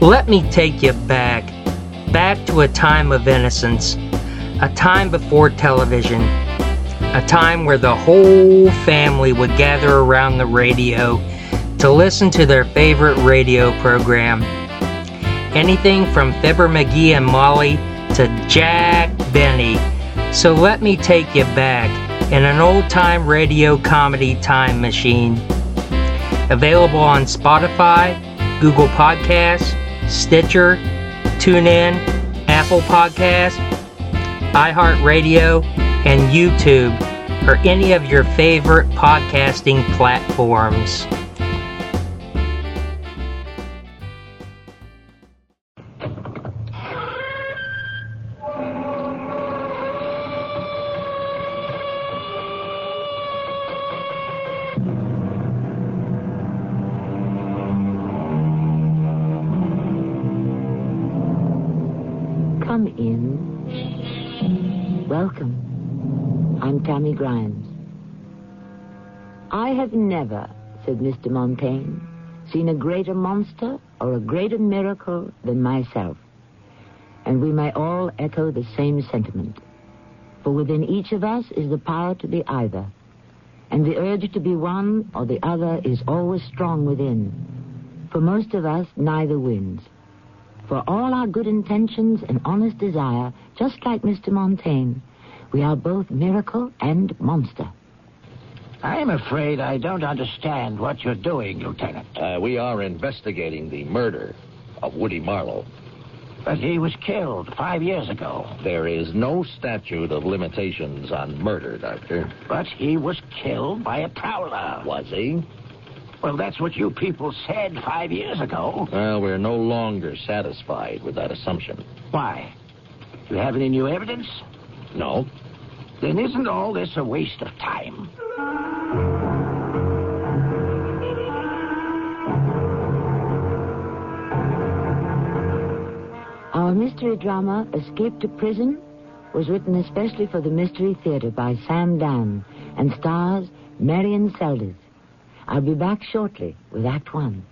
Let me take you back, back to a time of innocence, a time before television, a time where the whole family would gather around the radio to listen to their favorite radio program. Anything from Fibber McGee and Molly to Jack Benny. So let me take you back in an old time radio comedy time machine. Available on Spotify, Google Podcasts, Stitcher, TuneIn, Apple Podcasts, iHeartRadio, and YouTube, or any of your favorite podcasting platforms. I have never, said Mr. Montaigne, seen a greater monster or a greater miracle than myself. And we may all echo the same sentiment. For within each of us is the power to be either. And the urge to be one or the other is always strong within. For most of us, neither wins. For all our good intentions and honest desire, just like Mr. Montaigne, we are both miracle and monster. I'm afraid I don't understand what you're doing, Lieutenant. Uh, we are investigating the murder of Woody Marlowe. But he was killed five years ago. There is no statute of limitations on murder, Doctor. But he was killed by a prowler. Was he? Well, that's what you people said five years ago. Well, we're no longer satisfied with that assumption. Why? Do You have any new evidence? No. Then isn't all this a waste of time? Our mystery drama, Escape to Prison, was written especially for the Mystery Theater by Sam Dann and stars Marian Seldes. I'll be back shortly with Act One.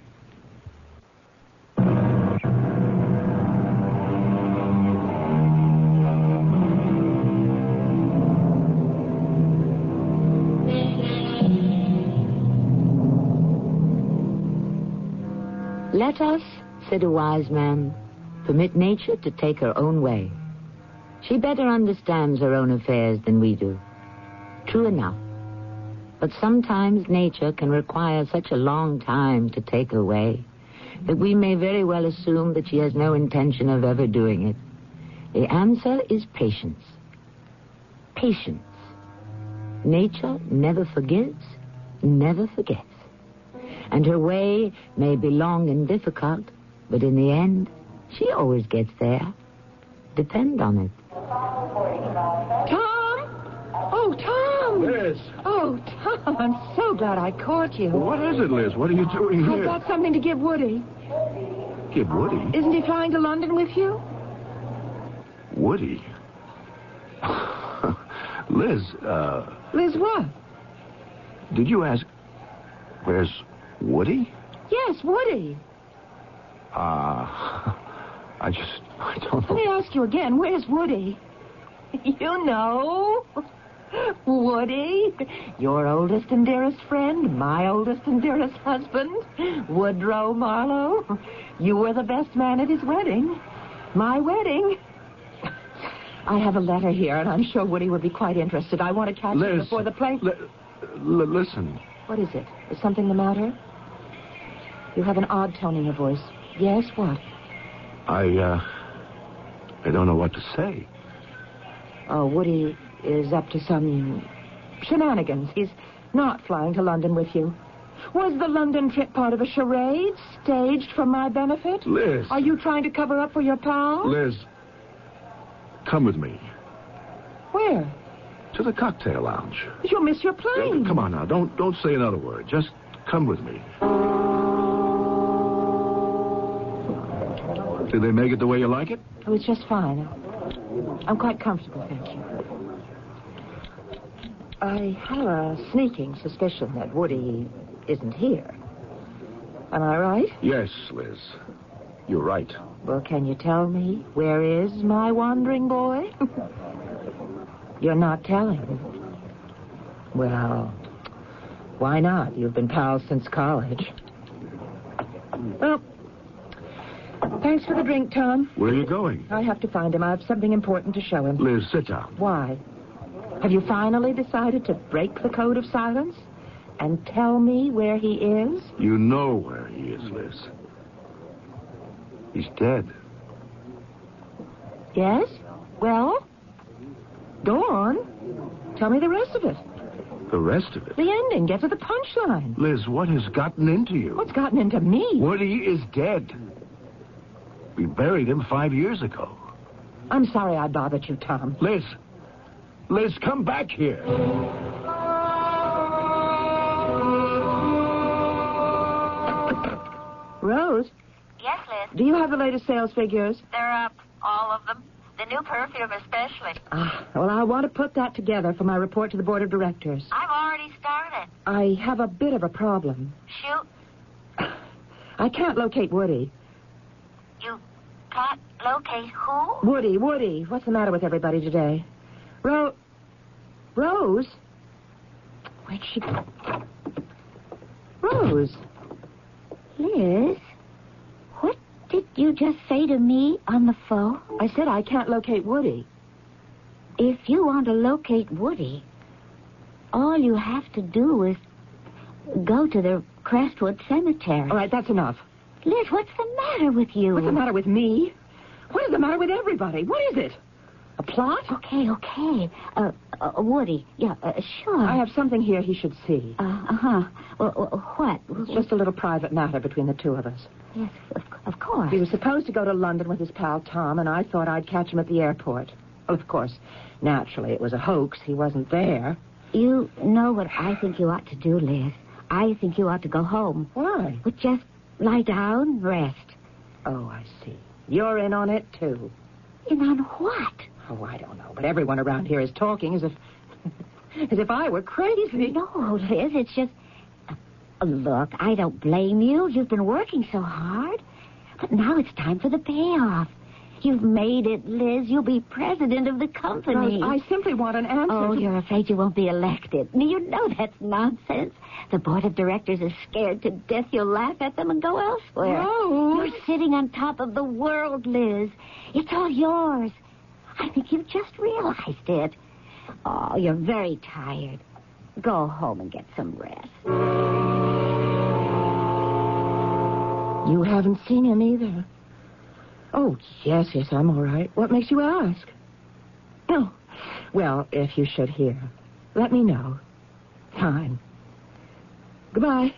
Let us, said a wise man, permit nature to take her own way. She better understands her own affairs than we do. True enough. But sometimes nature can require such a long time to take her way that we may very well assume that she has no intention of ever doing it. The answer is patience. Patience. Nature never forgives, never forgets. And her way may be long and difficult, but in the end, she always gets there. Depend on it. Tom? Oh, Tom! Liz. Oh, Tom, I'm so glad I caught you. What is it, Liz? What are you doing here? I've got something to give Woody. Give Woody. Isn't he flying to London with you? Woody? Liz, uh, Liz, what? did you ask where's Woody? Yes, Woody. Uh, I just, I don't know. Let me ask you again, where's Woody? You know. Woody, your oldest and dearest friend, my oldest and dearest husband, Woodrow Marlowe. You were the best man at his wedding. My wedding. I have a letter here, and I'm sure Woody would be quite interested. I want to catch him before the plane. Li- listen, What is it? Is something the matter? You have an odd tone in your voice. Yes, what? I, uh, I don't know what to say. Oh, Woody is up to some shenanigans. He's not flying to London with you. Was the London trip part of a charade staged for my benefit? Liz. Are you trying to cover up for your pal? Liz, come with me Where? to the cocktail lounge. You'll miss your plane. Come on now, don't don't say another word. Just come with me. Did they make it the way you like it? Oh, it's just fine. I'm quite comfortable, thank you. I have a sneaking suspicion that Woody isn't here. Am I right? Yes, Liz. You're right. Well, can you tell me where is my wandering boy? You're not telling. Well, why not? You've been pals since college. Well, thanks for the drink, Tom. Where are you going? I have to find him. I have something important to show him. Liz, sit down. Why? Have you finally decided to break the code of silence and tell me where he is? You know where he is, Liz. He's dead. Yes? Well? Go on. Tell me the rest of it. The rest of it. The ending. Get to the punchline. Liz, what has gotten into you? What's gotten into me? Woody is dead. We buried him five years ago. I'm sorry I bothered you, Tom. Liz. Liz, come back here. Rose, Yes, Liz. do you have the latest sales figures? They're up, all of them. The new perfume especially. Ah, well, I want to put that together for my report to the board of directors. I've already started. I have a bit of a problem. Shoot, I can't locate Woody. You can't locate who? Woody, Woody, what's the matter with everybody today? Ro- Rose? Where'd she go? Rose? Liz, what did you just say to me on the phone? I said I can't locate Woody. If you want to locate Woody, all you have to do is go to the Crestwood Cemetery. All right, that's enough. Liz, what's the matter with you? What's the matter with me? What is the matter with everybody? What is it? A plot? Okay, okay. Uh, uh Woody, yeah, uh, sure. I have something here he should see. Uh huh. Well, uh, what? It's just a little private matter between the two of us. Yes, of, of course. He was supposed to go to London with his pal Tom, and I thought I'd catch him at the airport. Well, of course, naturally, it was a hoax. He wasn't there. You know what I think you ought to do, Liz. I think you ought to go home. Why? But just lie down, rest. Oh, I see. You're in on it, too. In on what? Oh, I don't know, but everyone around here is talking as if... as if I were crazy. No, Liz, it's just. Uh, Look, I don't blame you. You've been working so hard. But now it's time for the payoff. You've made it, Liz. You'll be president of the company. Rose, I simply want an answer. Oh, to- you're afraid you won't be elected. You know that's nonsense. The board of directors is scared to death you'll laugh at them and go elsewhere. Rose. You're sitting on top of the world, Liz. It's all yours. I think you've just realized it. Oh, you're very tired. Go home and get some rest. You haven't seen him either. Oh, yes, yes, I'm all right. What makes you ask? Oh, well, if you should hear, let me know. Fine. Goodbye.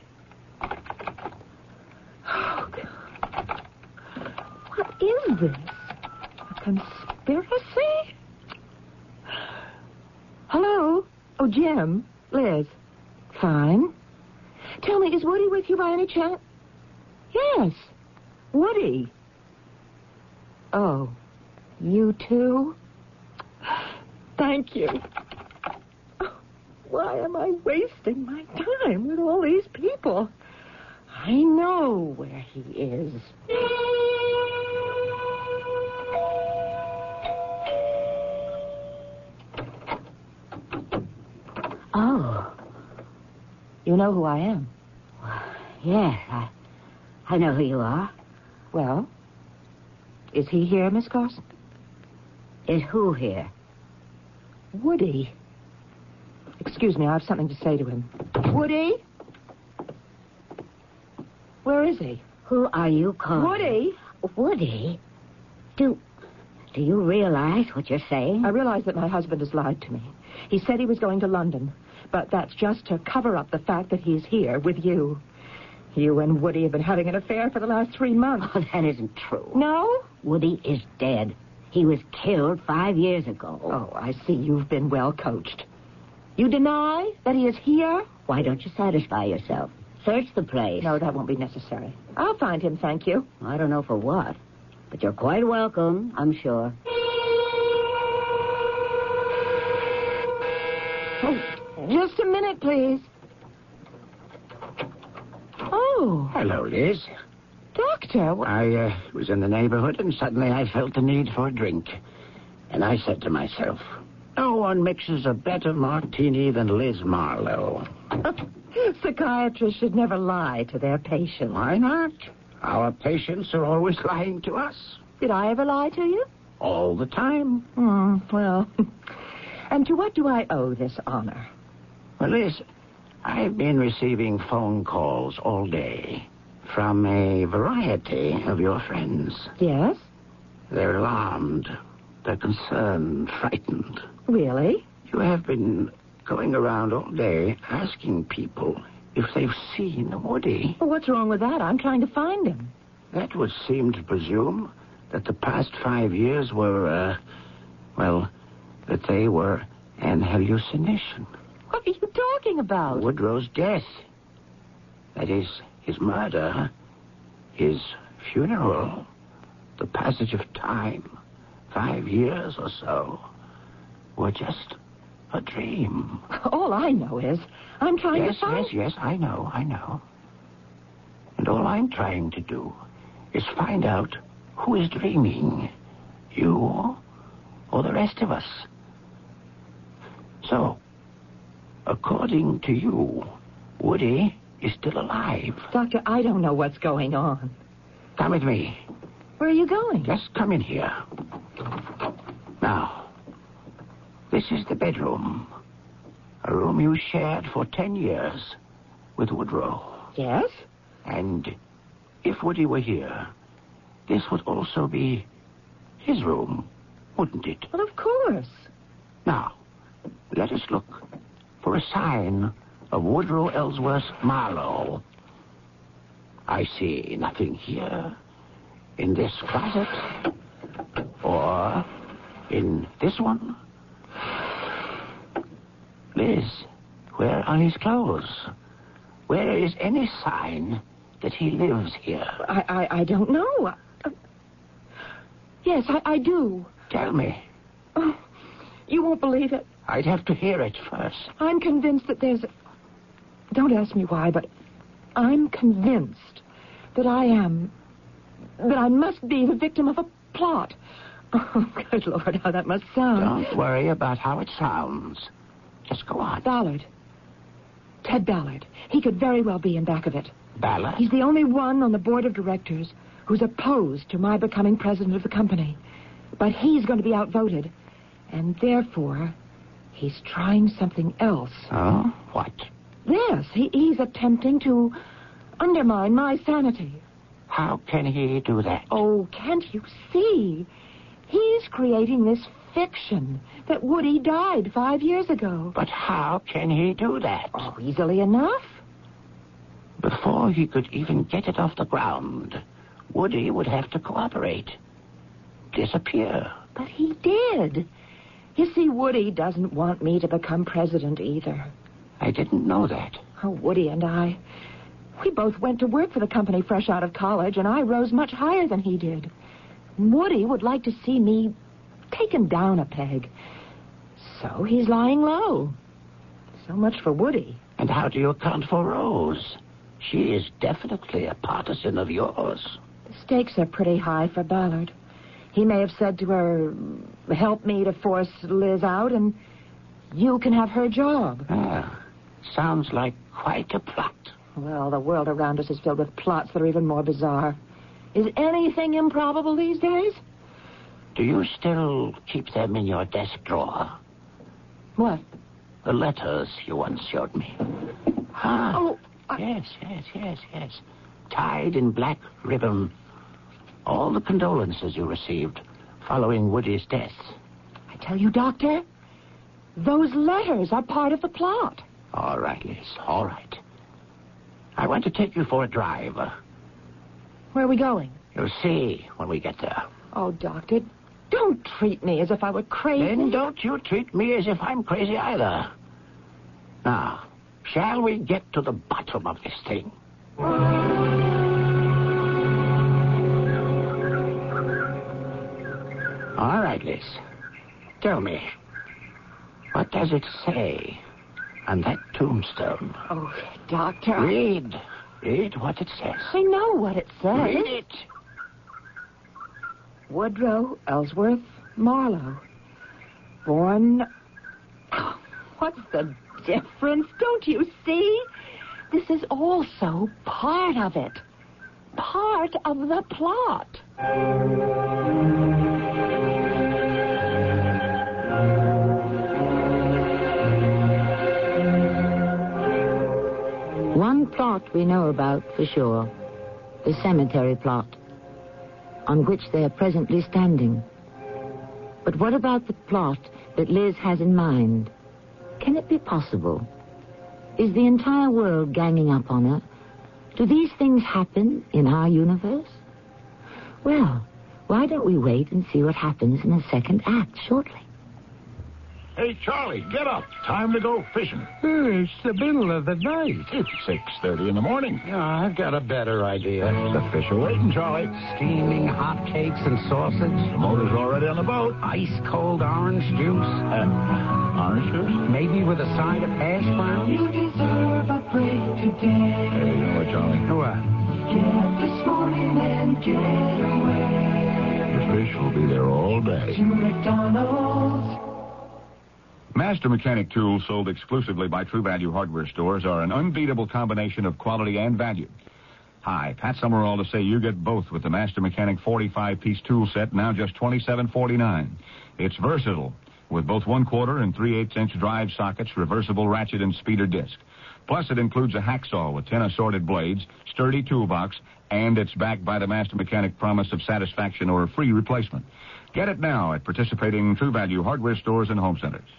Oh, God. What is this? A conspiracy? Hello? Oh, Jim. Liz. Fine. Tell me, is Woody with you by any chance? Yes. Woody. Oh, you too? Thank you. Why am I wasting my time with all these people? I know where he is. Oh, You know who I am. yes, I, I know who you are. Well, is he here, Miss Carson? Is who here? Woody. Excuse me, I have something to say to him. Woody? Where is he? Who are you calling? Woody? Woody? Do, do you realize what you're saying? I realize that my husband has lied to me. He said he was going to London, but that's just to cover up the fact that he's here with you. You and Woody have been having an affair for the last three months. Oh, that isn't true. No? Woody is dead. He was killed five years ago. Oh, I see you've been well coached. You deny that he is here? Why don't you satisfy yourself? Search the place. No, that won't be necessary. I'll find him, thank you. I don't know for what, but you're quite welcome, I'm sure. Oh, just a minute, please. Hello, Liz. Doctor, wh- I uh, was in the neighborhood and suddenly I felt the need for a drink. And I said to myself, no one mixes a better martini than Liz Marlowe. psychiatrists should never lie to their patients. Why not? Our patients are always lying to us. Did I ever lie to you? All the time. Hmm, well. and to what do I owe this honor? Well, Liz, I've been receiving phone calls all day from a variety of your friends. Yes? They're alarmed. They're concerned, frightened. Really? You have been going around all day asking people if they've seen Woody. Well, what's wrong with that? I'm trying to find him. That would seem to presume that the past five years were, uh, well, that they were an hallucination. What are you talking about? Woodrow's death. That is, his murder, his funeral, the passage of time, five years or so, were just a dream. All I know is I'm trying yes, to find. yes, yes, yes, I know, I know. And all I'm trying to do is find out who is dreaming, you or the rest of us. So, according to you, Woody is still alive. Doctor, I don't know what's going on. Come with me. Where are you going? Just come in here. Now, this is the bedroom. A room you shared for ten years with Woodrow. Yes? And if Woody were here, this would also be his room, wouldn't it? Well, of course. Now, let us look a sign of Woodrow Ellsworth Marlowe. I see nothing here in this closet or in this one. Liz, where are his clothes? Where is any sign that he lives here? I I, I don't know. Uh, yes, I, I do. Tell me. Oh, you won't believe it. I'd have to hear it first. I'm convinced that there's. Don't ask me why, but I'm convinced that I am. that I must be the victim of a plot. Oh, good Lord, how that must sound. Don't worry about how it sounds. Just go on. Ballard. Ted Ballard. He could very well be in back of it. Ballard? He's the only one on the board of directors who's opposed to my becoming president of the company. But he's going to be outvoted. And therefore, he's trying something else. Oh? What? Yes, he, he's attempting to undermine my sanity. How can he do that? Oh, can't you see? He's creating this fiction that Woody died five years ago. But how can he do that? Oh, easily enough. Before he could even get it off the ground, Woody would have to cooperate. Disappear. But he did. You see, Woody doesn't want me to become president either. I didn't know that. Oh, Woody and I. We both went to work for the company fresh out of college, and I rose much higher than he did. Woody would like to see me taken down a peg. So he's lying low. So much for Woody. And how do you account for Rose? She is definitely a partisan of yours. The stakes are pretty high for Ballard. He may have said to her, help me to force Liz out, and you can have her job. Ah, sounds like quite a plot. Well, the world around us is filled with plots that are even more bizarre. Is anything improbable these days? Do you still keep them in your desk drawer? What? The letters you once showed me. Ah. Oh, I- Yes, yes, yes, yes. Tied in black ribbon. All the condolences you received following Woody's death. I tell you, Doctor, those letters are part of the plot. All right, Liz, all right. I want to take you for a drive. Where are we going? You'll see when we get there. Oh, Doctor, don't treat me as if I were crazy. Then don't you treat me as if I'm crazy either. Now, shall we get to the bottom of this thing? Right, Liz. Tell me, what does it say on that tombstone? Oh, Doctor. Read. Read what it says. I know what it says. Read it. Woodrow Ellsworth Marlowe. Born. Oh, what's the difference? Don't you see? This is also part of it. Part of the plot. We know about for sure the cemetery plot, on which they are presently standing. But what about the plot that Liz has in mind? Can it be possible? Is the entire world ganging up on her? Do these things happen in our universe? Well, why don't we wait and see what happens in the second act shortly? Hey, Charlie, get up. Time to go fishing. It's the middle of the night. It's 6.30 in the morning. Yeah, I've got a better idea. The fish are waiting, Charlie. Steaming hot cakes and sausage. The motor's already on the boat. Ice cold orange juice. Uh, orange juice? Maybe with a side of hash browns. You deserve a break today. Hey, you know what, Charlie? What? Get this morning and get away The fish will be there all day. to McDonald's. Master Mechanic tools sold exclusively by True Value hardware stores are an unbeatable combination of quality and value. Hi, Pat Summerall to say you get both with the Master Mechanic 45-piece tool set, now just $27.49. It's versatile, with both one-quarter and three-eighths inch drive sockets, reversible ratchet and speeder disc. Plus, it includes a hacksaw with 10 assorted blades, sturdy toolbox, and it's backed by the Master Mechanic promise of satisfaction or a free replacement. Get it now at participating True Value hardware stores and home centers.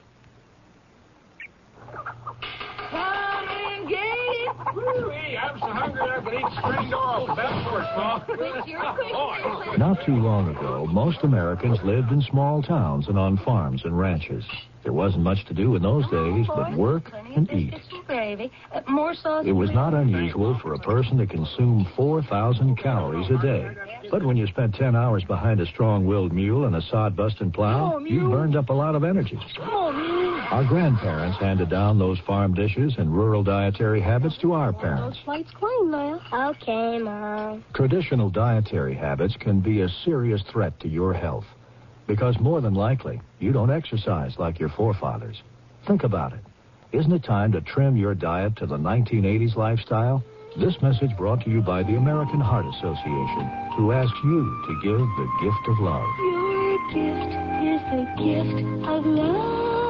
I'm so hungry I could eat string off the best Not too long ago, most Americans lived in small towns and on farms and ranches. There wasn't much to do in those days but work and eat. More sauce. It was not unusual for a person to consume 4,000 calories a day. But when you spent 10 hours behind a strong-willed mule and a sod-busting plow, you burned up a lot of energy. Our grandparents handed down those farm dishes and rural dietary habits to our parents. Plate's clean now. Okay, Mom. Traditional dietary habits can be a serious threat to your health because more than likely you don't exercise like your forefathers. Think about it. Isn't it time to trim your diet to the 1980s lifestyle? This message brought to you by the American Heart Association, who asks you to give the gift of love. Your gift is the gift of love.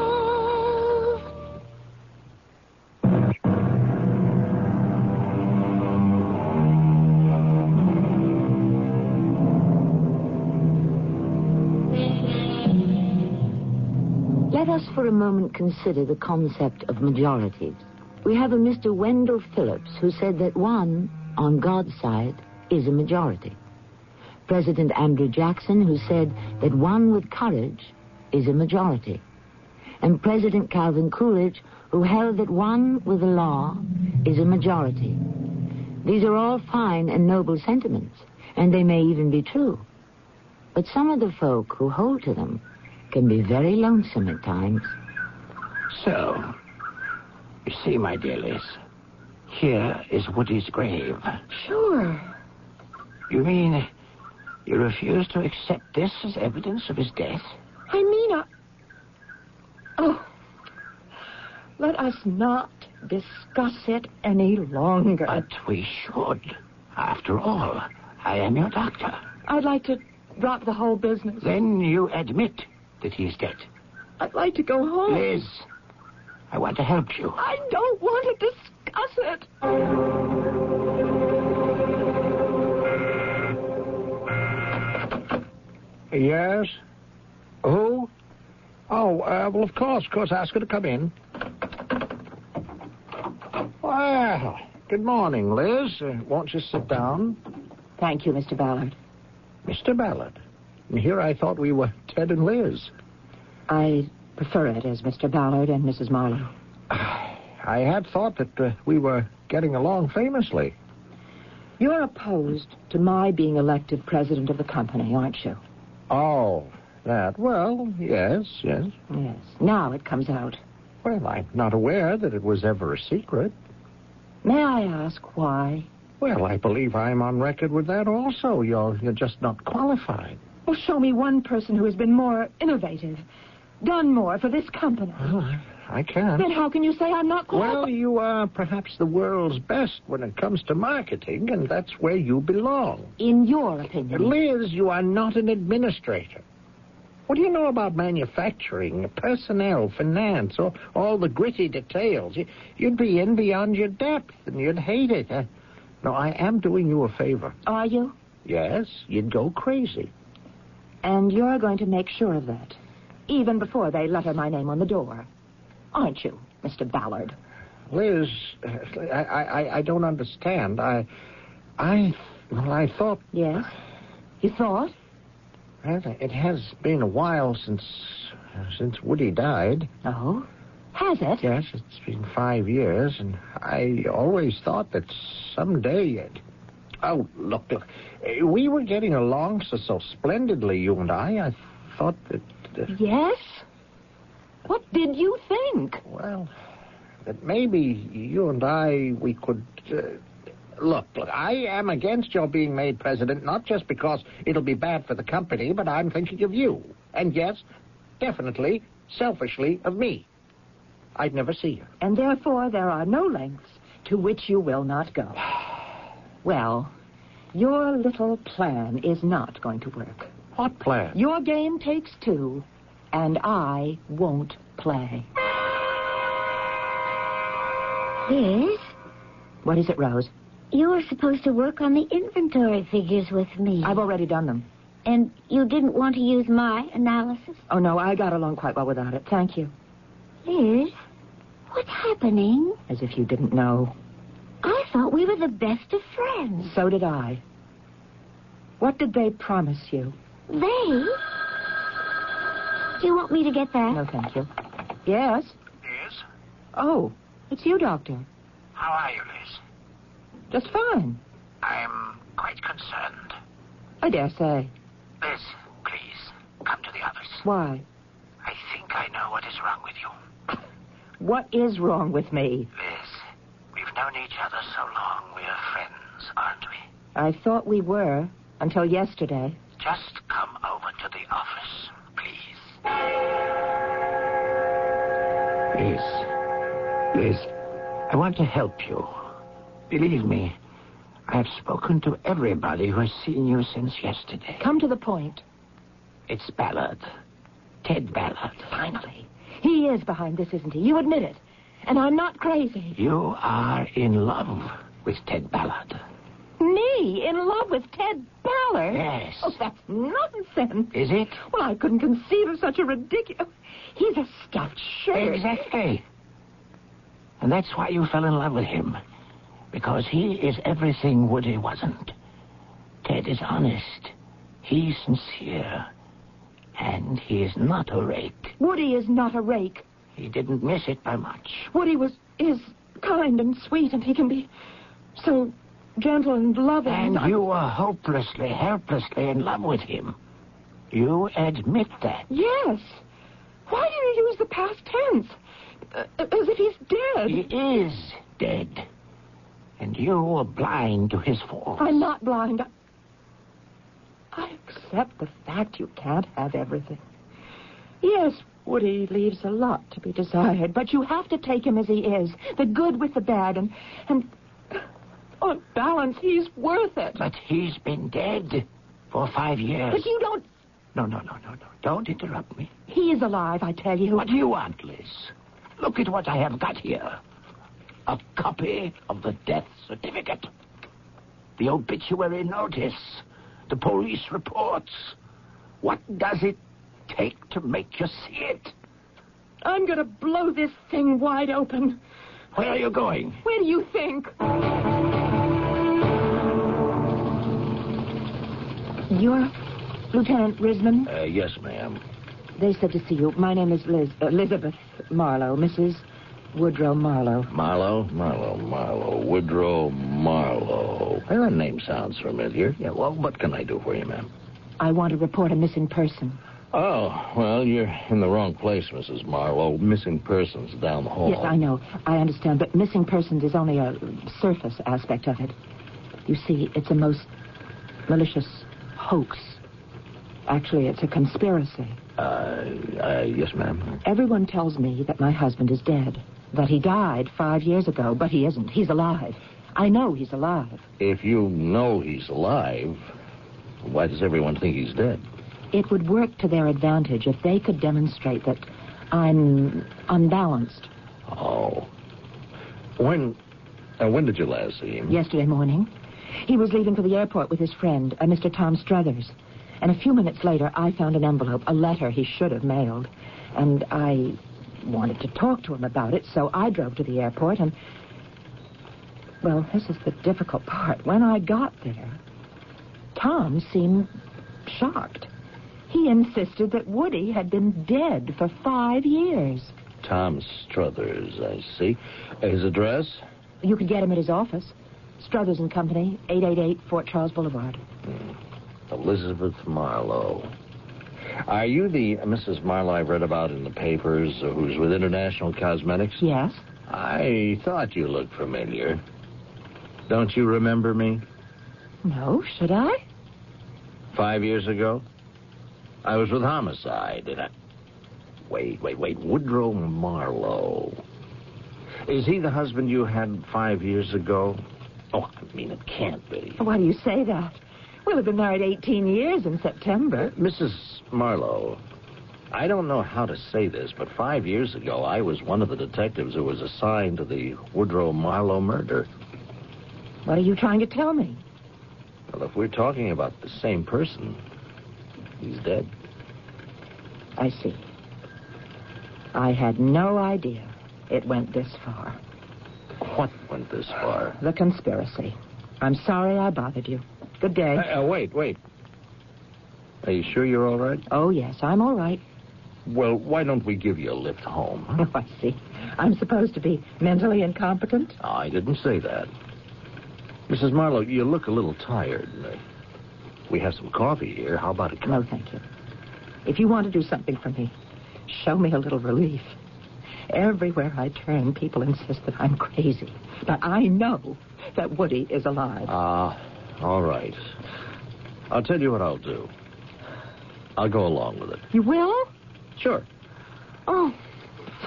Let us for a moment consider the concept of majorities. We have a Mr. Wendell Phillips who said that one, on God's side, is a majority. President Andrew Jackson who said that one with courage is a majority. And President Calvin Coolidge who held that one with the law is a majority. These are all fine and noble sentiments, and they may even be true. But some of the folk who hold to them can be very lonesome at times. So, you see, my dear Liz, here is Woody's grave. Sure. You mean you refuse to accept this as evidence of his death? I mean, I... Oh. Let us not discuss it any longer. But we should. After all, I am your doctor. I'd like to drop the whole business. Then you admit that he is dead. I'd like to go home. Liz, I want to help you. I don't want to discuss it. Yes? Who? Oh, uh, well, of course, of course. Ask her to come in. Well, good morning, Liz. Uh, won't you sit down? Thank you, Mr. Ballard. Mr. Ballard. And here I thought we were Ted and Liz. I prefer it as Mr. Ballard and Mrs. Marlowe. I had thought that uh, we were getting along famously. You're opposed to my being elected president of the company, aren't you? Oh, that. Well, yes, yes. Yes. Now it comes out. Well, I'm not aware that it was ever a secret. May I ask why? Well, I believe I'm on record with that also. You're, you're just not qualified. Well, show me one person who has been more innovative, done more for this company. Well, I, I can. Then how can you say I'm not qualified? Well, you are perhaps the world's best when it comes to marketing, and that's where you belong. In your opinion. Liz, you are not an administrator. What do you know about manufacturing, personnel, finance, or all the gritty details? You, you'd be in beyond your depth, and you'd hate it. Uh, no, I am doing you a favor. Are you? Yes, you'd go crazy. And you're going to make sure of that, even before they letter my name on the door. Aren't you, Mr. Ballard? Liz, I, I, I don't understand. I, I, well, I thought. Yes. You thought? Well, it has been a while since, since Woody died. Oh, has it? Yes, it's been five years, and I always thought that someday. It... Oh, look, look, eh, we were getting along so so splendidly, you and I. I thought that. that Yes? What did you think? Well, that maybe you and I we could. Uh, look, look, I am against your being made president, not just because it'll be bad for the company, but I'm thinking of you. And yes, definitely, selfishly, of me. I'd never see you. And therefore, there are no lengths to which you will not go. Well, your little plan is not going to work. What plan? Your game takes two, and I won't play. Liz, What is it, Rose? you were supposed to work on the inventory figures with me. I've already done them. And you didn't want to use my analysis? Oh, no, I got along quite well without it. Thank you. Liz, what's happening? As if you didn't know. I thought we were the best of friends. So did I. What did they promise you? They? Do you want me to get that? No, thank you. Yes? Yes? Oh, it's you, Doctor. How are you, Liz? Just fine. I'm quite concerned. I dare say. Liz, please, come to the office. Why? I think I know what is wrong with you. What is wrong with me? Liz, we've known each other so long, we're friends, aren't we? I thought we were until yesterday. Just come over to the office, please. Liz, Liz, I want to help you. Believe me, I've spoken to everybody who has seen you since yesterday. Come to the point. It's Ballard. Ted Ballard. Finally. He is behind this, isn't he? You admit it. And I'm not crazy. You are in love with Ted Ballard. Me in love with Ted Ballard? Yes. Oh, that's nonsense. Is it? Well, I couldn't conceive of such a ridiculous. He's a stuffed shirt. Exactly. And that's why you fell in love with him. Because he is everything Woody wasn't. Ted is honest. He's sincere. And he is not a rake. Woody is not a rake. He didn't miss it by much. Woody was is kind and sweet, and he can be so gentle and loving. And I- you were hopelessly, helplessly in love with him. You admit that. Yes. Why do you use the past tense? Uh, as if he's dead. He is dead. And you were blind to his faults. I'm not blind. I, I accept the fact you can't have everything. Yes, Woody leaves a lot to be desired, but you have to take him as he is, the good with the bad, and and on balance, he's worth it. But he's been dead for five years. But you don't. No, no, no, no, no. Don't interrupt me. He is alive, I tell you. What do you want, Liz? Look at what I have got here. A copy of the death certificate. The obituary notice. The police reports. What does it take to make you see it? I'm gonna blow this thing wide open. Where are you going? Where do you think? You're Lieutenant Risman? Uh, yes, ma'am. They said to see you. My name is Liz, Elizabeth Marlowe, Mrs. Woodrow Marlowe. Marlowe, Marlowe, Marlowe, Woodrow Marlowe. Well, that name sounds familiar. Yeah, well, what can I do for you, ma'am? I want to report a missing person. Oh, well, you're in the wrong place, Mrs. Marlowe. Missing persons down the hall. Yes, I know. I understand. But missing persons is only a surface aspect of it. You see, it's a most malicious hoax. Actually, it's a conspiracy. Uh, uh, yes, ma'am. Everyone tells me that my husband is dead, that he died five years ago, but he isn't. He's alive. I know he's alive. If you know he's alive, why does everyone think he's dead? It would work to their advantage if they could demonstrate that I'm unbalanced. Oh. When, uh, when did you last see him? Yesterday morning, he was leaving for the airport with his friend, uh, Mr. Tom Struthers. And a few minutes later, I found an envelope, a letter he should have mailed. And I wanted to talk to him about it, so I drove to the airport and. Well, this is the difficult part. When I got there, Tom seemed shocked. He insisted that Woody had been dead for five years. Tom Struthers, I see. His address? You could get him at his office. Struthers and Company, 888 Fort Charles Boulevard. Hmm. Elizabeth Marlowe. Are you the Mrs. Marlowe I've read about in the papers who's with International Cosmetics? Yes. I thought you looked familiar. Don't you remember me? No, should I? Five years ago? I was with Homicide, and I... Wait, wait, wait. Woodrow Marlowe. Is he the husband you had five years ago? Oh, I mean, it can't be. Why do you say that? We'll have been married 18 years in September. Uh, Mrs. Marlowe, I don't know how to say this, but five years ago, I was one of the detectives who was assigned to the Woodrow Marlowe murder. What are you trying to tell me? Well, if we're talking about the same person, he's dead. I see. I had no idea it went this far. What went this far? The conspiracy. I'm sorry I bothered you. Good day. Uh, uh, wait, wait. Are you sure you're all right? Oh, yes, I'm all right. Well, why don't we give you a lift home? Oh, I see. I'm supposed to be mentally incompetent? I didn't say that. Mrs. Marlowe, you look a little tired. Uh, We have some coffee here. How about a cup? No, thank you. If you want to do something for me, show me a little relief. Everywhere I turn, people insist that I'm crazy. But I know that Woody is alive. Ah, all right. I'll tell you what I'll do. I'll go along with it. You will? Sure. Oh,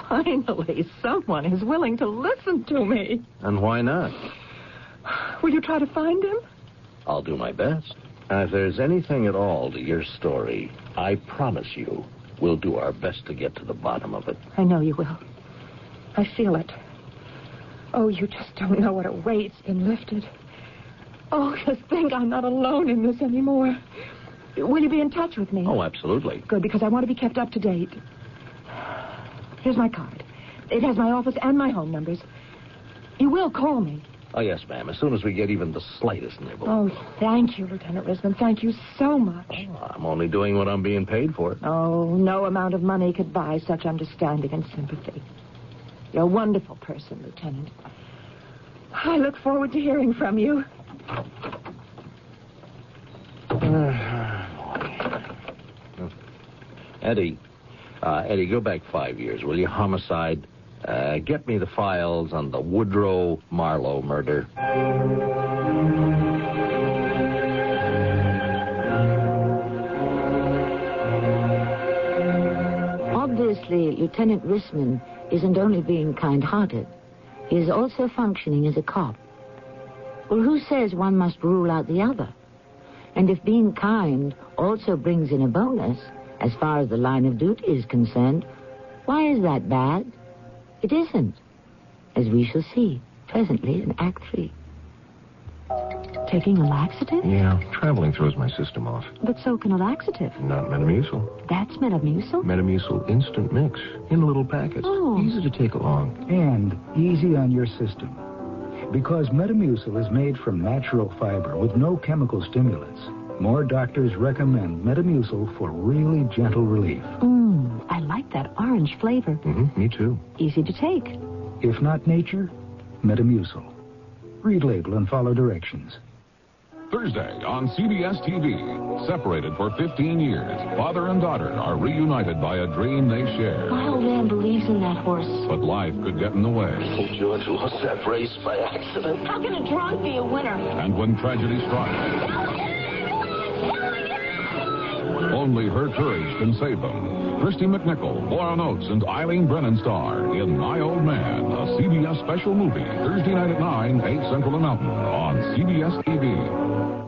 finally, someone is willing to listen to me. And why not? Will you try to find him? I'll do my best. And if there's anything at all to your story, I promise you we'll do our best to get to the bottom of it. I know you will. I feel it. Oh, you just don't know what a weight's been lifted. Oh, just think I'm not alone in this anymore. Will you be in touch with me? Oh, absolutely. Good, because I want to be kept up to date. Here's my card. It has my office and my home numbers. You will call me. Oh, yes, ma'am. As soon as we get even the slightest nibble. Oh, thank you, Lieutenant Risman. Thank you so much. I'm only doing what I'm being paid for. Oh, no amount of money could buy such understanding and sympathy. You're a wonderful person, Lieutenant. I look forward to hearing from you. Eddie, uh, Eddie, go back five years, will you? Homicide. Uh, get me the files on the Woodrow Marlowe murder. Obviously, Lieutenant Risman isn't only being kind-hearted. He is also functioning as a cop. Well, who says one must rule out the other? And if being kind also brings in a bonus, as far as the line of duty is concerned, why is that bad? It isn't, as we shall see presently in Act Three. Taking a laxative? Yeah, traveling throws my system off. But so can a laxative. Not Metamucil. That's Metamucil? Metamucil instant mix in little packets. Oh. Easy to take along. And easy on your system. Because Metamucil is made from natural fiber with no chemical stimulants, more doctors recommend Metamucil for really gentle relief. Mmm, I like that orange flavor. Mm-hmm, me too. Easy to take. If not nature, Metamucil. Read label and follow directions. Thursday on CBS TV. Separated for 15 years, father and daughter are reunited by a dream they share. My old man believes in that horse. But life could get in the way. George lost that race by accident. How can a drunk be a winner? And when tragedy strikes, only her courage can save them. Kristy McNichol, Warren Oates, and Eileen Brennan star in My Old Man, a CBS special movie, Thursday night at 9, 8 Central and Mountain on CBS TV.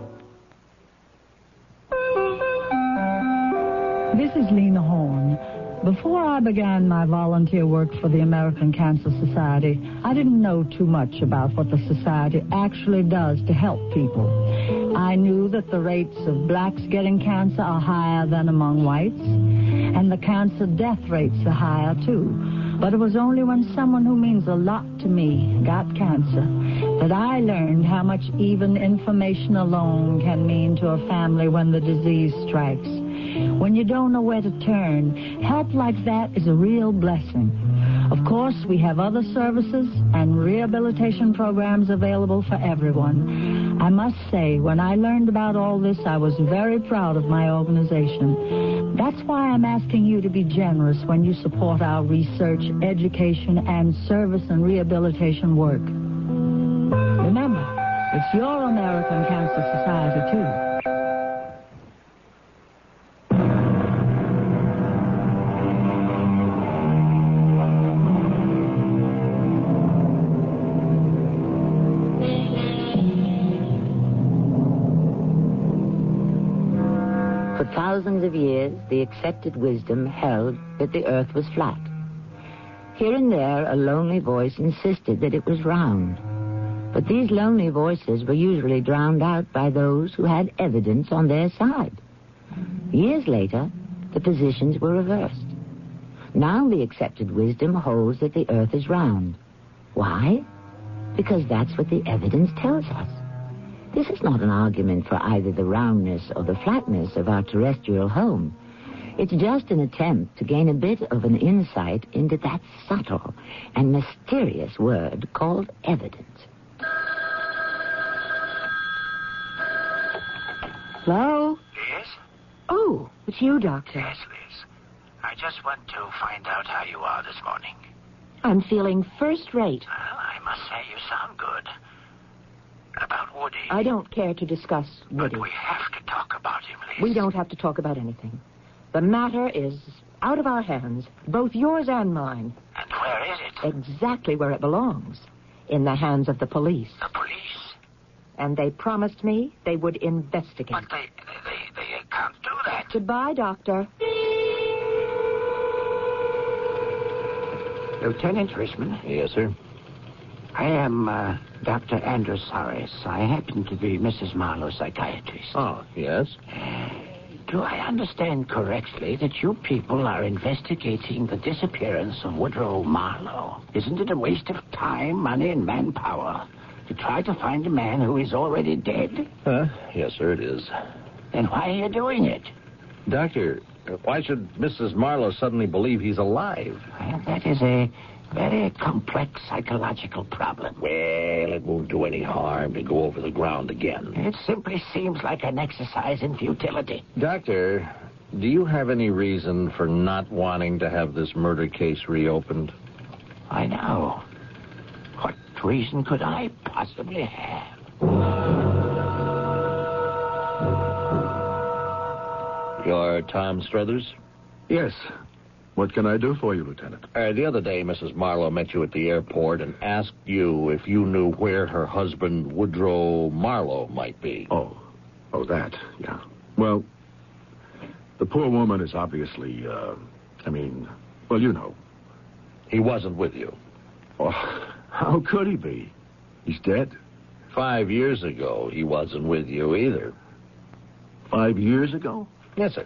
This is Lena Horne. Before I began my volunteer work for the American Cancer Society, I didn't know too much about what the society actually does to help people. I knew that the rates of blacks getting cancer are higher than among whites, and the cancer death rates are higher too. But it was only when someone who means a lot to me got cancer that I learned how much even information alone can mean to a family when the disease strikes. When you don't know where to turn, help like that is a real blessing. Of course, we have other services and rehabilitation programs available for everyone. I must say, when I learned about all this, I was very proud of my organization. That's why I'm asking you to be generous when you support our research, education, and service and rehabilitation work. Remember, it's your American Cancer Society, too. Thousands of years, the accepted wisdom held that the earth was flat. Here and there, a lonely voice insisted that it was round. But these lonely voices were usually drowned out by those who had evidence on their side. Years later, the positions were reversed. Now the accepted wisdom holds that the earth is round. Why? Because that's what the evidence tells us. This is not an argument for either the roundness or the flatness of our terrestrial home. It's just an attempt to gain a bit of an insight into that subtle and mysterious word called evidence. Hello? Yes? Oh, it's you, Doctor. Yes, Liz. I just want to find out how you are this morning. I'm feeling first rate. Well, I must say you sound good. About Woody. I don't care to discuss Woody. But we have to talk about him, Liz. We don't have to talk about anything. The matter is out of our hands, both yours and mine. And where is it? Exactly where it belongs. In the hands of the police. The police? And they promised me they would investigate. But they, they, they can't do that. Goodbye, Doctor. Lieutenant Richmond? Yes, sir. I am uh, Dr. Andrew Saris. I happen to be Mrs. Marlowe's psychiatrist. Oh, yes? Do I understand correctly that you people are investigating the disappearance of Woodrow Marlowe? Isn't it a waste of time, money, and manpower to try to find a man who is already dead? Huh? Yes, sir, it is. Then why are you doing it? Doctor, why should Mrs. Marlowe suddenly believe he's alive? Well, that is a very complex psychological problem. Well, it won't do any harm to go over the ground again. It simply seems like an exercise in futility. Doctor, do you have any reason for not wanting to have this murder case reopened? I know. What reason could I possibly have? You're Tom Struthers? Yes. What can I do for you, Lieutenant? Uh, the other day, Mrs. Marlowe met you at the airport and asked you if you knew where her husband, Woodrow Marlowe, might be. Oh. Oh, that, yeah. Well, the poor woman is obviously, uh, I mean, well, you know. He wasn't with you. Oh, how could he be? He's dead. Five years ago, he wasn't with you either. Five years ago? Yes, sir.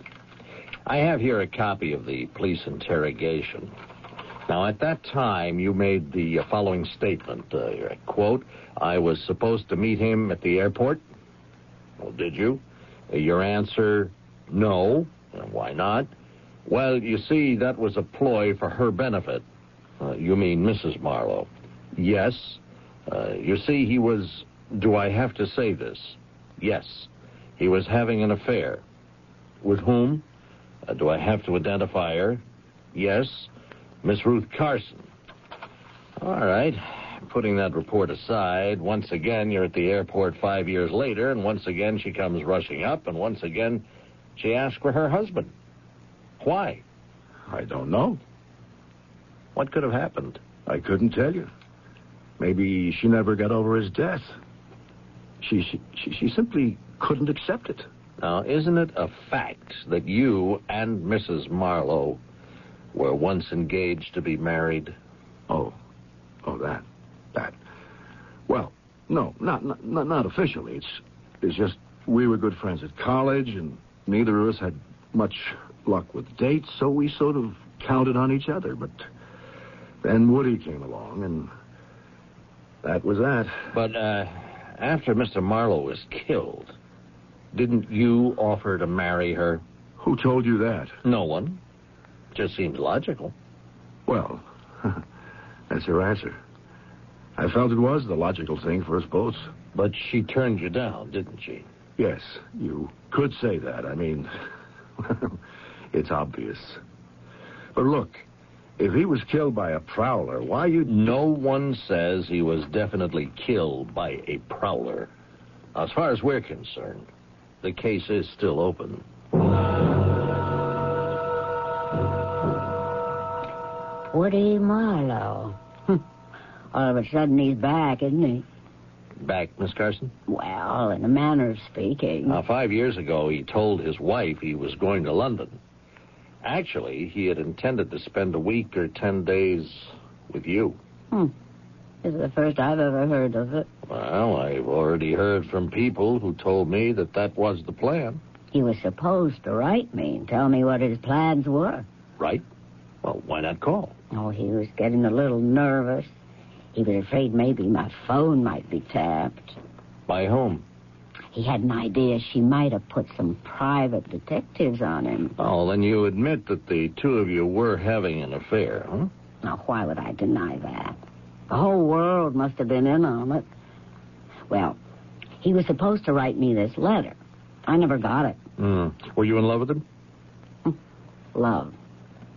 I have here a copy of the police interrogation. Now, at that time, you made the uh, following statement. Uh, quote, I was supposed to meet him at the airport. Well, did you? Uh, your answer, no. Why not? Well, you see, that was a ploy for her benefit. Uh, you mean Mrs. Marlowe? Yes. You see, he was. Do I have to say this? Yes, he was having an affair. With whom? Uh, do I have to identify her? Yes, Miss Ruth Carson. All right. Putting that report aside, once again you're at the airport five years later, and once again she comes rushing up, and once again she asks for her husband. Why? I don't know. What could have happened? I couldn't tell you. Maybe she never got over his death. She, she, she, she simply couldn't accept it. Now, isn't it a fact that you and Mrs. Marlowe were once engaged to be married? Oh, oh, that, that. Well, no, not not not, officially. It's it's just we were good friends at college, and neither of us had much luck with dates, so we sort of counted on each other. But then Woody came along, and that was that. But uh, after Mr. Marlowe was killed, didn't you offer to marry her? Who told you that? No one. Just seems logical. Well, that's her answer. I felt it was the logical thing for us both. But she turned you down, didn't she? Yes, you could say that. I mean, it's obvious. But look, if he was killed by a prowler, why you... No one says he was definitely killed by a prowler. As far as we're concerned, the case is still open. Woody Marlowe. All of a sudden he's back, isn't he? Back, Miss Carson? Well, in a manner of speaking. Now, five years ago, he told his wife he was going to London. Actually, he had intended to spend a week or ten days with you. Hmm. This is the first I've ever heard of it. Well, I've already heard from people who told me that that was the plan. He was supposed to write me and tell me what his plans were. Right? Well, why not call? Oh, he was getting a little nervous. He was afraid maybe my phone might be tapped. By whom? He had an idea she might have put some private detectives on him. Oh, then you admit that the two of you were having an affair, huh? Now, why would I deny that? The whole world must have been in on it. Well, he was supposed to write me this letter. I never got it. Hmm. Were you in love with him? Love.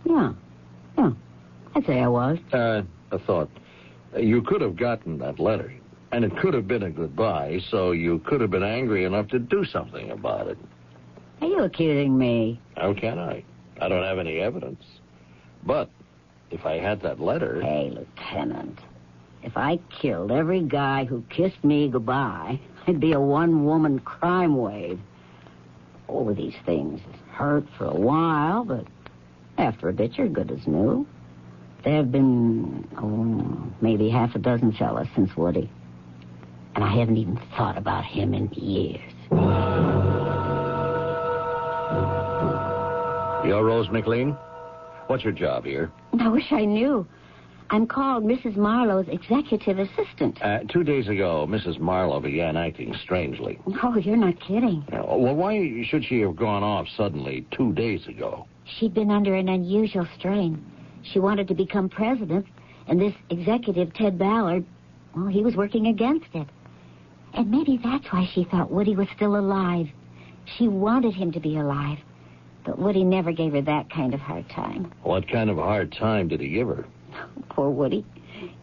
Yeah. Yeah. I'd say I was. Uh, a thought. You could have gotten that letter, and it could have been a goodbye, so you could have been angry enough to do something about it. Are you accusing me? How can I? I don't have any evidence. But if I had that letter. Hey, Lieutenant. If I killed every guy who kissed me goodbye, I'd be a one woman crime wave. All of these things hurt for a while, but after a bit, you're good as new. There have been, oh, maybe half a dozen fellas since Woody. And I haven't even thought about him in years. You're Rose McLean? What's your job here? I wish I knew. I'm called Mrs. Marlowe's executive assistant. Uh, two days ago, Mrs. Marlowe began acting strangely. Oh, you're not kidding. Uh, well, why should she have gone off suddenly two days ago? She'd been under an unusual strain. She wanted to become president, and this executive, Ted Ballard, well, he was working against it. And maybe that's why she thought Woody was still alive. She wanted him to be alive. But Woody never gave her that kind of hard time. What kind of a hard time did he give her? Poor Woody.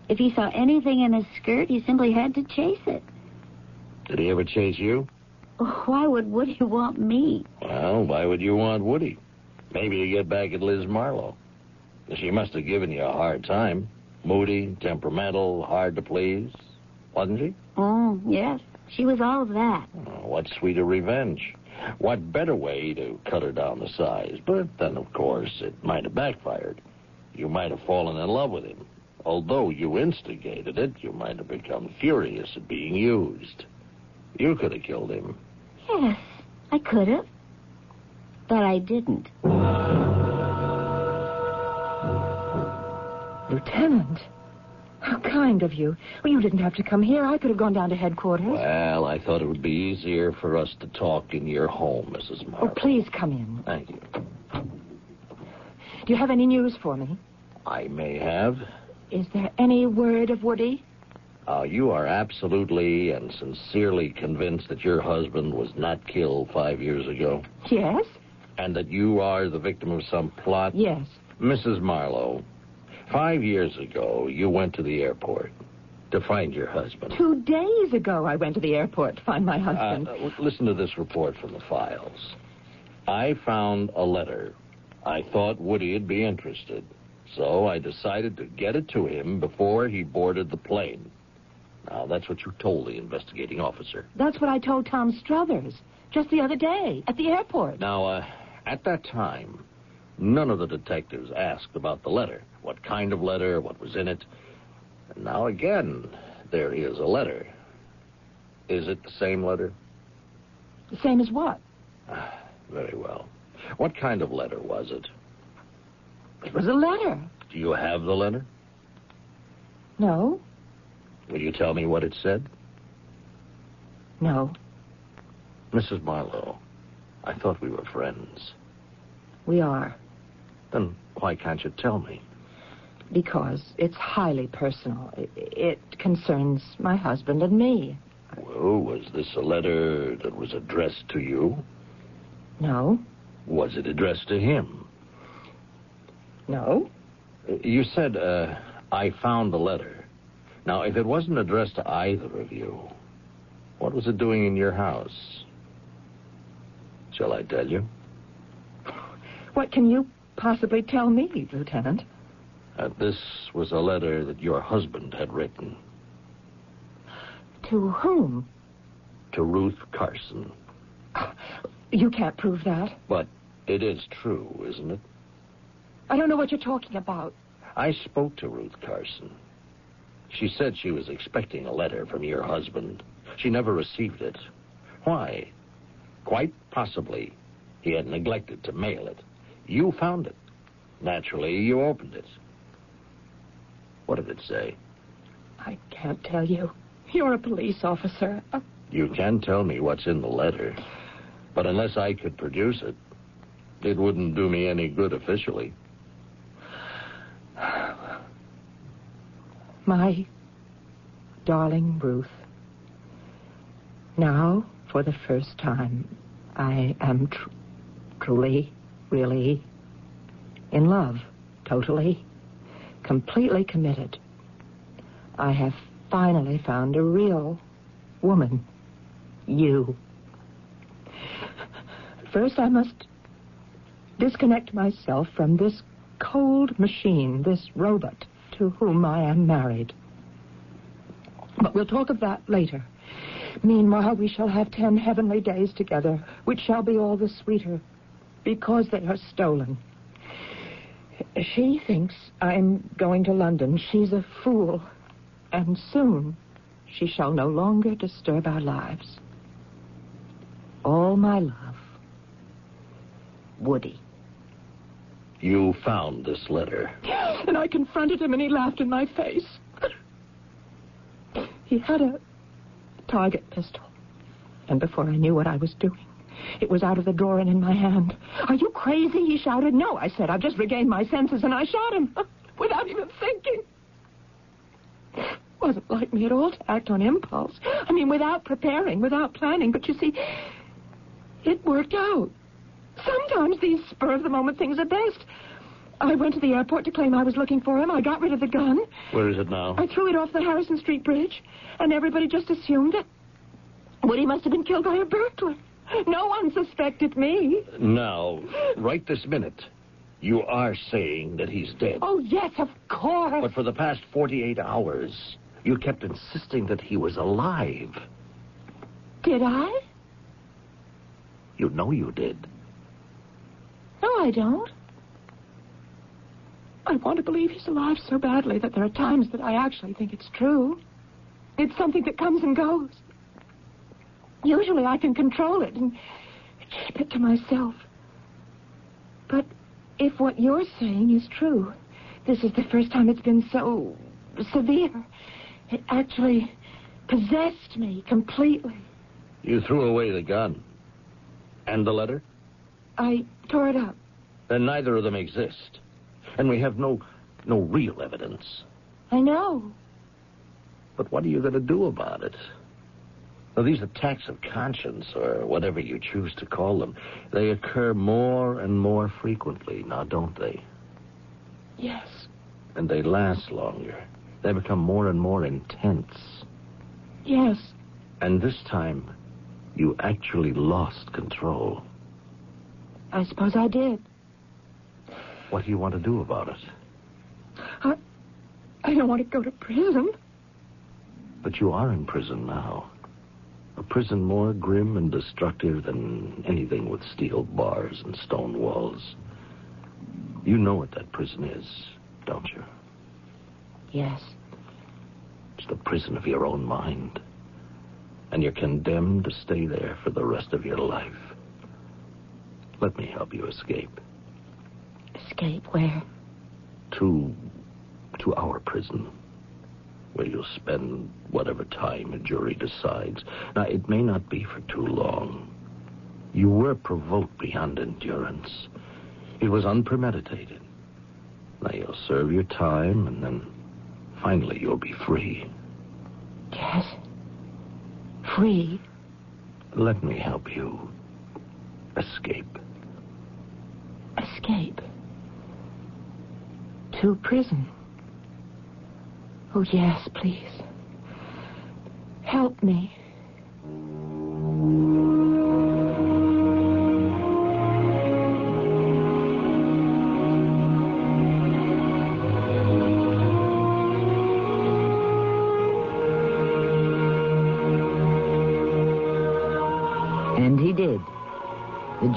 If he saw anything in his skirt, he simply had to chase it. Did he ever chase you? Why would Woody want me? Well, why would you want Woody? Maybe to get back at Liz Marlowe. She must have given you a hard time. Moody, temperamental, hard to please. Wasn't she? Oh, yes. She was all of that. Oh, what sweeter revenge? What better way to cut her down to size? But then, of course, it might have backfired. You might have fallen in love with him. Although you instigated it, you might have become furious at being used. You could have killed him. Yes, I could have. But I didn't. Lieutenant, how kind of you. Well, you didn't have to come here. I could have gone down to headquarters. Well, I thought it would be easier for us to talk in your home, Mrs. Oh, please come in. Thank you. Do you have any news for me? I may have. Is there any word of Woody? Uh, you are absolutely and sincerely convinced that your husband was not killed five years ago? Yes? And that you are the victim of some plot? Yes. Mrs. Marlowe, five years ago, you went to the airport to find your husband. Two days ago, I went to the airport to find my husband. Uh, uh, listen to this report from the files. I found a letter. I thought Woody'd be interested. So I decided to get it to him before he boarded the plane. Now, that's what you told the investigating officer. That's what I told Tom Struthers just the other day at the airport. Now, uh, at that time, none of the detectives asked about the letter. What kind of letter, what was in it. And now again, there is a letter. Is it the same letter? The same as what? Very well. What kind of letter was it? It was a letter. Do you have the letter? No, Will you tell me what it said? no, Mrs. Marlowe, I thought we were friends. we are. Then why can't you tell me? Because it's highly personal. It, it concerns my husband and me. Well, was this a letter that was addressed to you? No, Was it addressed to him? no. Uh, You said, uh, I found the letter. Now, if it wasn't addressed to either of you, what was it doing in your house? Shall I tell you? What can you possibly tell me, Lieutenant? Uh, this was a letter that your husband had written To whom? to Ruth Carson. You can't prove that. But it is true, isn't it? I don't know what you're talking about. I spoke to Ruth Carson. She said she was expecting a letter from your husband. She never received it. Why? Quite possibly he had neglected to mail it. You found it. Naturally, you opened it. What did it say? I can't tell you. You're a police officer. Uh, You can tell me what's in the letter, but unless I could produce it, it wouldn't do me any good officially. My darling Ruth, now, for the first time, I am tr- truly, really in love. Totally, completely committed. I have finally found a real woman. You. First, I must disconnect myself from this cold machine, this robot to whom I am married. But we'll talk of that later. Meanwhile, we shall have ten heavenly days together, which shall be all the sweeter because they are stolen. She thinks I'm going to London. She's a fool. And soon she shall no longer disturb our lives. All my love. Woody. You found this letter. And I confronted him and he laughed in my face. He had a target pistol. And before I knew what I was doing, it was out of the drawer and in my hand. Are you crazy? He shouted. No, I said. I've just regained my senses and I shot him without even thinking. Wasn't like me at all to act on impulse. I mean, without preparing, without planning. But you see, it worked out. Sometimes these spur of the moment things are best. I went to the airport to claim I was looking for him. I got rid of the gun. Where is it now? I threw it off the Harrison Street Bridge, and everybody just assumed that Woody must have been killed by a burglar. No one suspected me. Now, right this minute, you are saying that he's dead. Oh, yes, of course. But for the past 48 hours, you kept insisting that he was alive. Did I? You know you did. No, I don't. I want to believe he's alive so badly that there are times that I actually think it's true. It's something that comes and goes. Usually I can control it and keep it to myself. But if what you're saying is true, this is the first time it's been so severe. It actually possessed me completely. You threw away the gun. And the letter? I tore it up. Then neither of them exist. And we have no no real evidence. I know. But what are you going to do about it? Now, these attacks of conscience, or whatever you choose to call them, they occur more and more frequently now, don't they? Yes. And they last longer. They become more and more intense. Yes. And this time, you actually lost control. I suppose I did. What do you want to do about it? I, I don't want to go to prison. But you are in prison now. A prison more grim and destructive than anything with steel bars and stone walls. You know what that prison is, don't you? Yes. It's the prison of your own mind. And you're condemned to stay there for the rest of your life. Let me help you escape. Escape where? To. to our prison. Where you'll spend whatever time a jury decides. Now, it may not be for too long. You were provoked beyond endurance. It was unpremeditated. Now, you'll serve your time, and then finally you'll be free. Yes. Free? Let me help you escape. Escape? To prison? Oh, yes, please. Help me.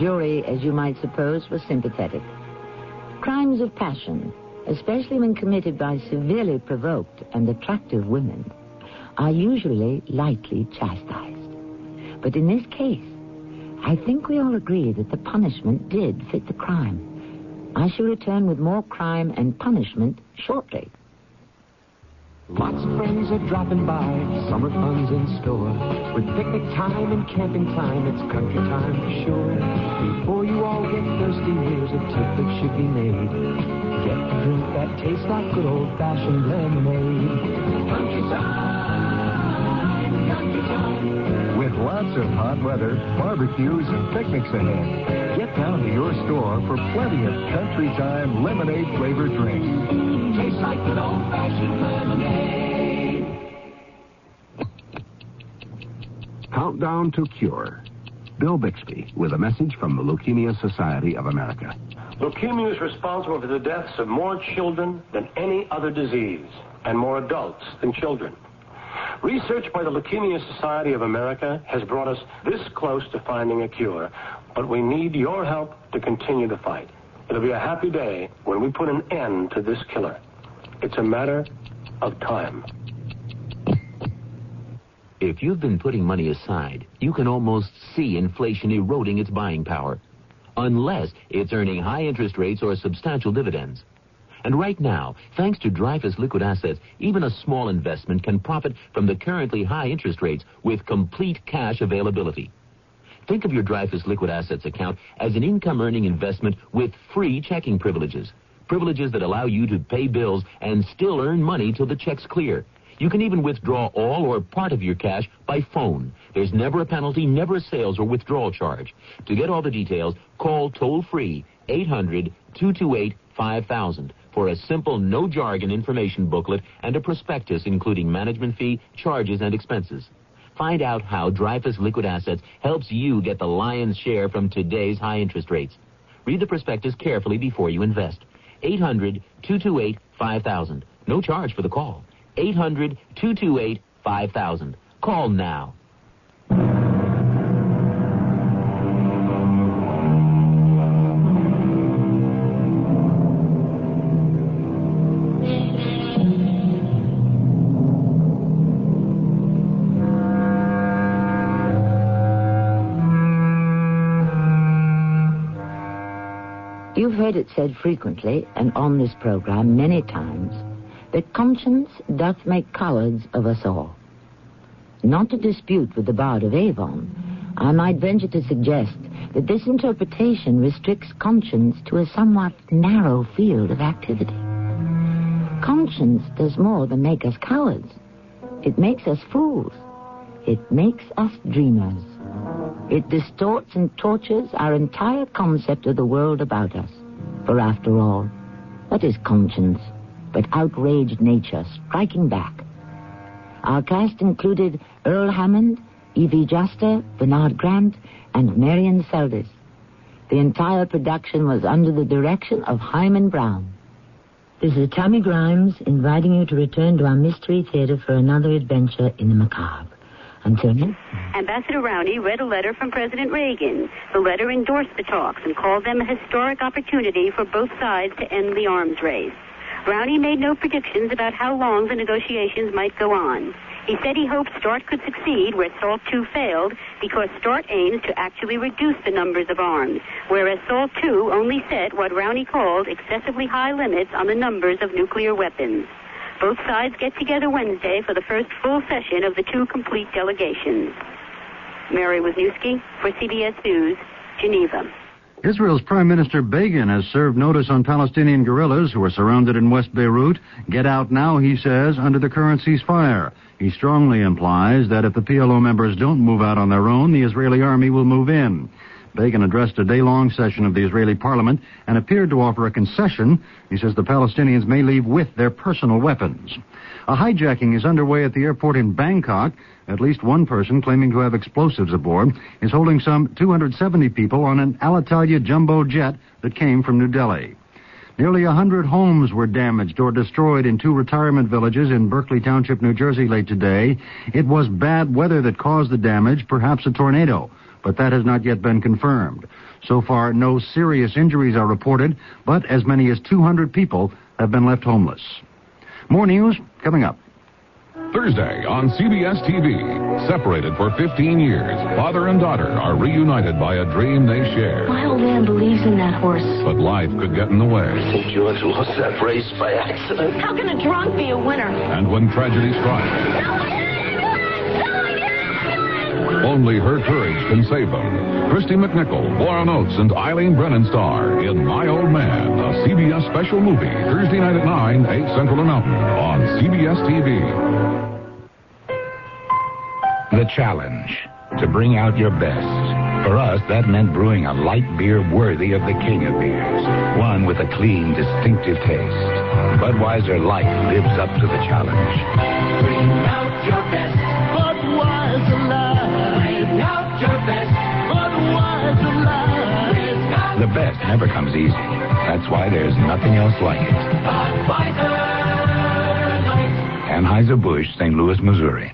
Jury, as you might suppose, was sympathetic. Crimes of passion, especially when committed by severely provoked and attractive women, are usually lightly chastised. But in this case, I think we all agree that the punishment did fit the crime. I shall return with more crime and punishment shortly. Lots of friends are dropping by, summer fun's in store. With picnic time and camping time, it's country time for sure. Before you all get thirsty, here's a tip that should be made. Get a drink that tastes like good old-fashioned lemonade. Country time, country time. With lots of hot weather, barbecues, and picnics ahead, get down to your store for plenty of country time lemonade flavored drinks. Tastes like good old-fashioned lemonade. Countdown to Cure. Bill Bixby with a message from the Leukemia Society of America. Leukemia is responsible for the deaths of more children than any other disease, and more adults than children. Research by the Leukemia Society of America has brought us this close to finding a cure, but we need your help to continue the fight. It'll be a happy day when we put an end to this killer. It's a matter of time. If you've been putting money aside, you can almost see inflation eroding its buying power. Unless it's earning high interest rates or substantial dividends. And right now, thanks to Dreyfus Liquid Assets, even a small investment can profit from the currently high interest rates with complete cash availability. Think of your Dreyfus Liquid Assets account as an income-earning investment with free checking privileges. Privileges that allow you to pay bills and still earn money till the checks clear. You can even withdraw all or part of your cash by phone. There's never a penalty, never a sales or withdrawal charge. To get all the details, call toll-free 800-228-5000 for a simple no-jargon information booklet and a prospectus including management fee, charges, and expenses. Find out how Dreyfus Liquid Assets helps you get the lion's share from today's high interest rates. Read the prospectus carefully before you invest. 800-228-5000. No charge for the call. 800-228-5000. Call now. You've heard it said frequently, and on this program many times, that conscience doth make cowards of us all. Not to dispute with the Bard of Avon, I might venture to suggest that this interpretation restricts conscience to a somewhat narrow field of activity. Conscience does more than make us cowards. It makes us fools. It makes us dreamers. It distorts and tortures our entire concept of the world about us. For after all, what is conscience but outraged nature striking back? Our cast included Earl Hammond, Evie Juster, Bernard Grant, and Marian Seldes. The entire production was under the direction of Himan Brown. This is Tammy Grimes inviting you to return to our Mystery Theater for another adventure in the macabre. Time. Ambassador Rowny read a letter from President Reagan. The letter endorsed the talks and called them a historic opportunity for both sides to end the arms race. Rowny made no predictions about how long the negotiations might go on. He said he hoped START could succeed where SALT II failed because START aims to actually reduce the numbers of arms, whereas SALT II only set what Rowny called excessively high limits on the numbers of nuclear weapons. Both sides get together Wednesday for the first full session of the two complete delegations. Mary Wisniewski for CBS News, Geneva. Israel's Prime Minister Begin has served notice on Palestinian guerrillas who are surrounded in West Beirut. Get out now, he says, under the current ceasefire. He strongly implies that if the PLO members don't move out on their own, the Israeli army will move in. Begin addressed a day-long session of the Israeli parliament and appeared to offer a concession. He says the Palestinians may leave with their personal weapons. A hijacking is underway at the airport in Bangkok. At least one person claiming to have explosives aboard is holding some 270 people on an Alitalia jumbo jet that came from New Delhi. Nearly a hundred homes were damaged or destroyed in two retirement villages in Berkeley Township, New Jersey late today. It was bad weather that caused the damage, perhaps a tornado, but that has not yet been confirmed. So far, no serious injuries are reported, but as many as 200 people have been left homeless. More news coming up. Thursday on CBS TV. Separated for 15 years, father and daughter are reunited by a dream they share. My old man believes in that horse. But life could get in the way. I think George lost that race by accident. How can a drunk be a winner? And when tragedy strikes, only her courage can save them. Kristy McNichol, Warren Oates, and Eileen Brennan star in My Old Man, a CBS special movie, Thursday night at 9, 8 Central and Mountain on CBS TV. The challenge to bring out your best. For us, that meant brewing a light beer worthy of the king of beers, one with a clean, distinctive taste. Budweiser Light lives up to the challenge. Bring out your best. Budweiser Light. Bring out your best. Budweiser Light. The best never comes easy. That's why there's nothing else like it. Budweiser Light. Anheuser-Busch, St. Louis, Missouri.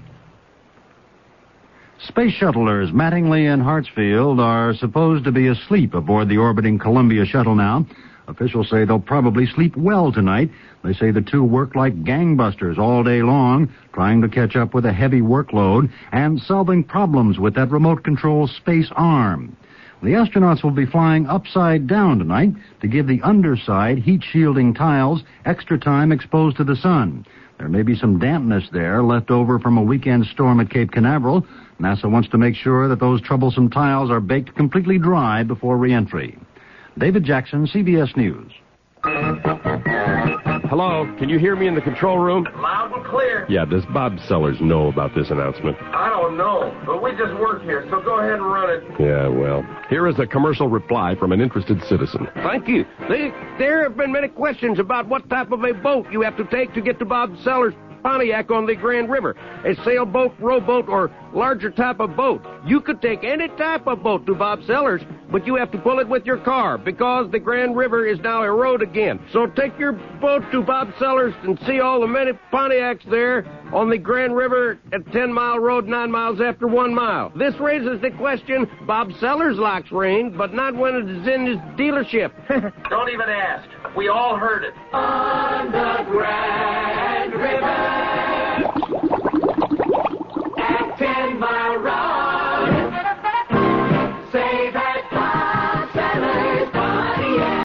Space shuttlers Mattingly and Hartsfield are supposed to be asleep aboard the orbiting Columbia shuttle now. Officials say they'll probably sleep well tonight. They say the two worked like gangbusters all day long, trying to catch up with a heavy workload and solving problems with that remote control space arm. The astronauts will be flying upside down tonight to give the underside heat shielding tiles extra time exposed to the sun. There may be some dampness there left over from a weekend storm at Cape Canaveral. NASA wants to make sure that those troublesome tiles are baked completely dry before reentry. David Jackson, CBS News. Hello, can you hear me in the control room? Loud and clear. Yeah, does Bob Sellers know about this announcement? I don't know, but we just work here, so go ahead and run it. Yeah, well, here is a commercial reply from an interested citizen. Thank you. There, there have been many questions about what type of a boat you have to take to get to Bob Sellers Pontiac on the Grand River. A sailboat, rowboat, or larger type of boat. You could take any type of boat to Bob Sellers, but you have to pull it with your car because the Grand River is now a road again. So take your boat to Bob Sellers and see all the many Pontiacs there on the Grand River at 10 Mile Road, 9 miles after 1 mile. This raises the question Bob Sellers locks rain, but not when it is in his dealership. Don't even ask. We all heard it. On the Grand River. At 10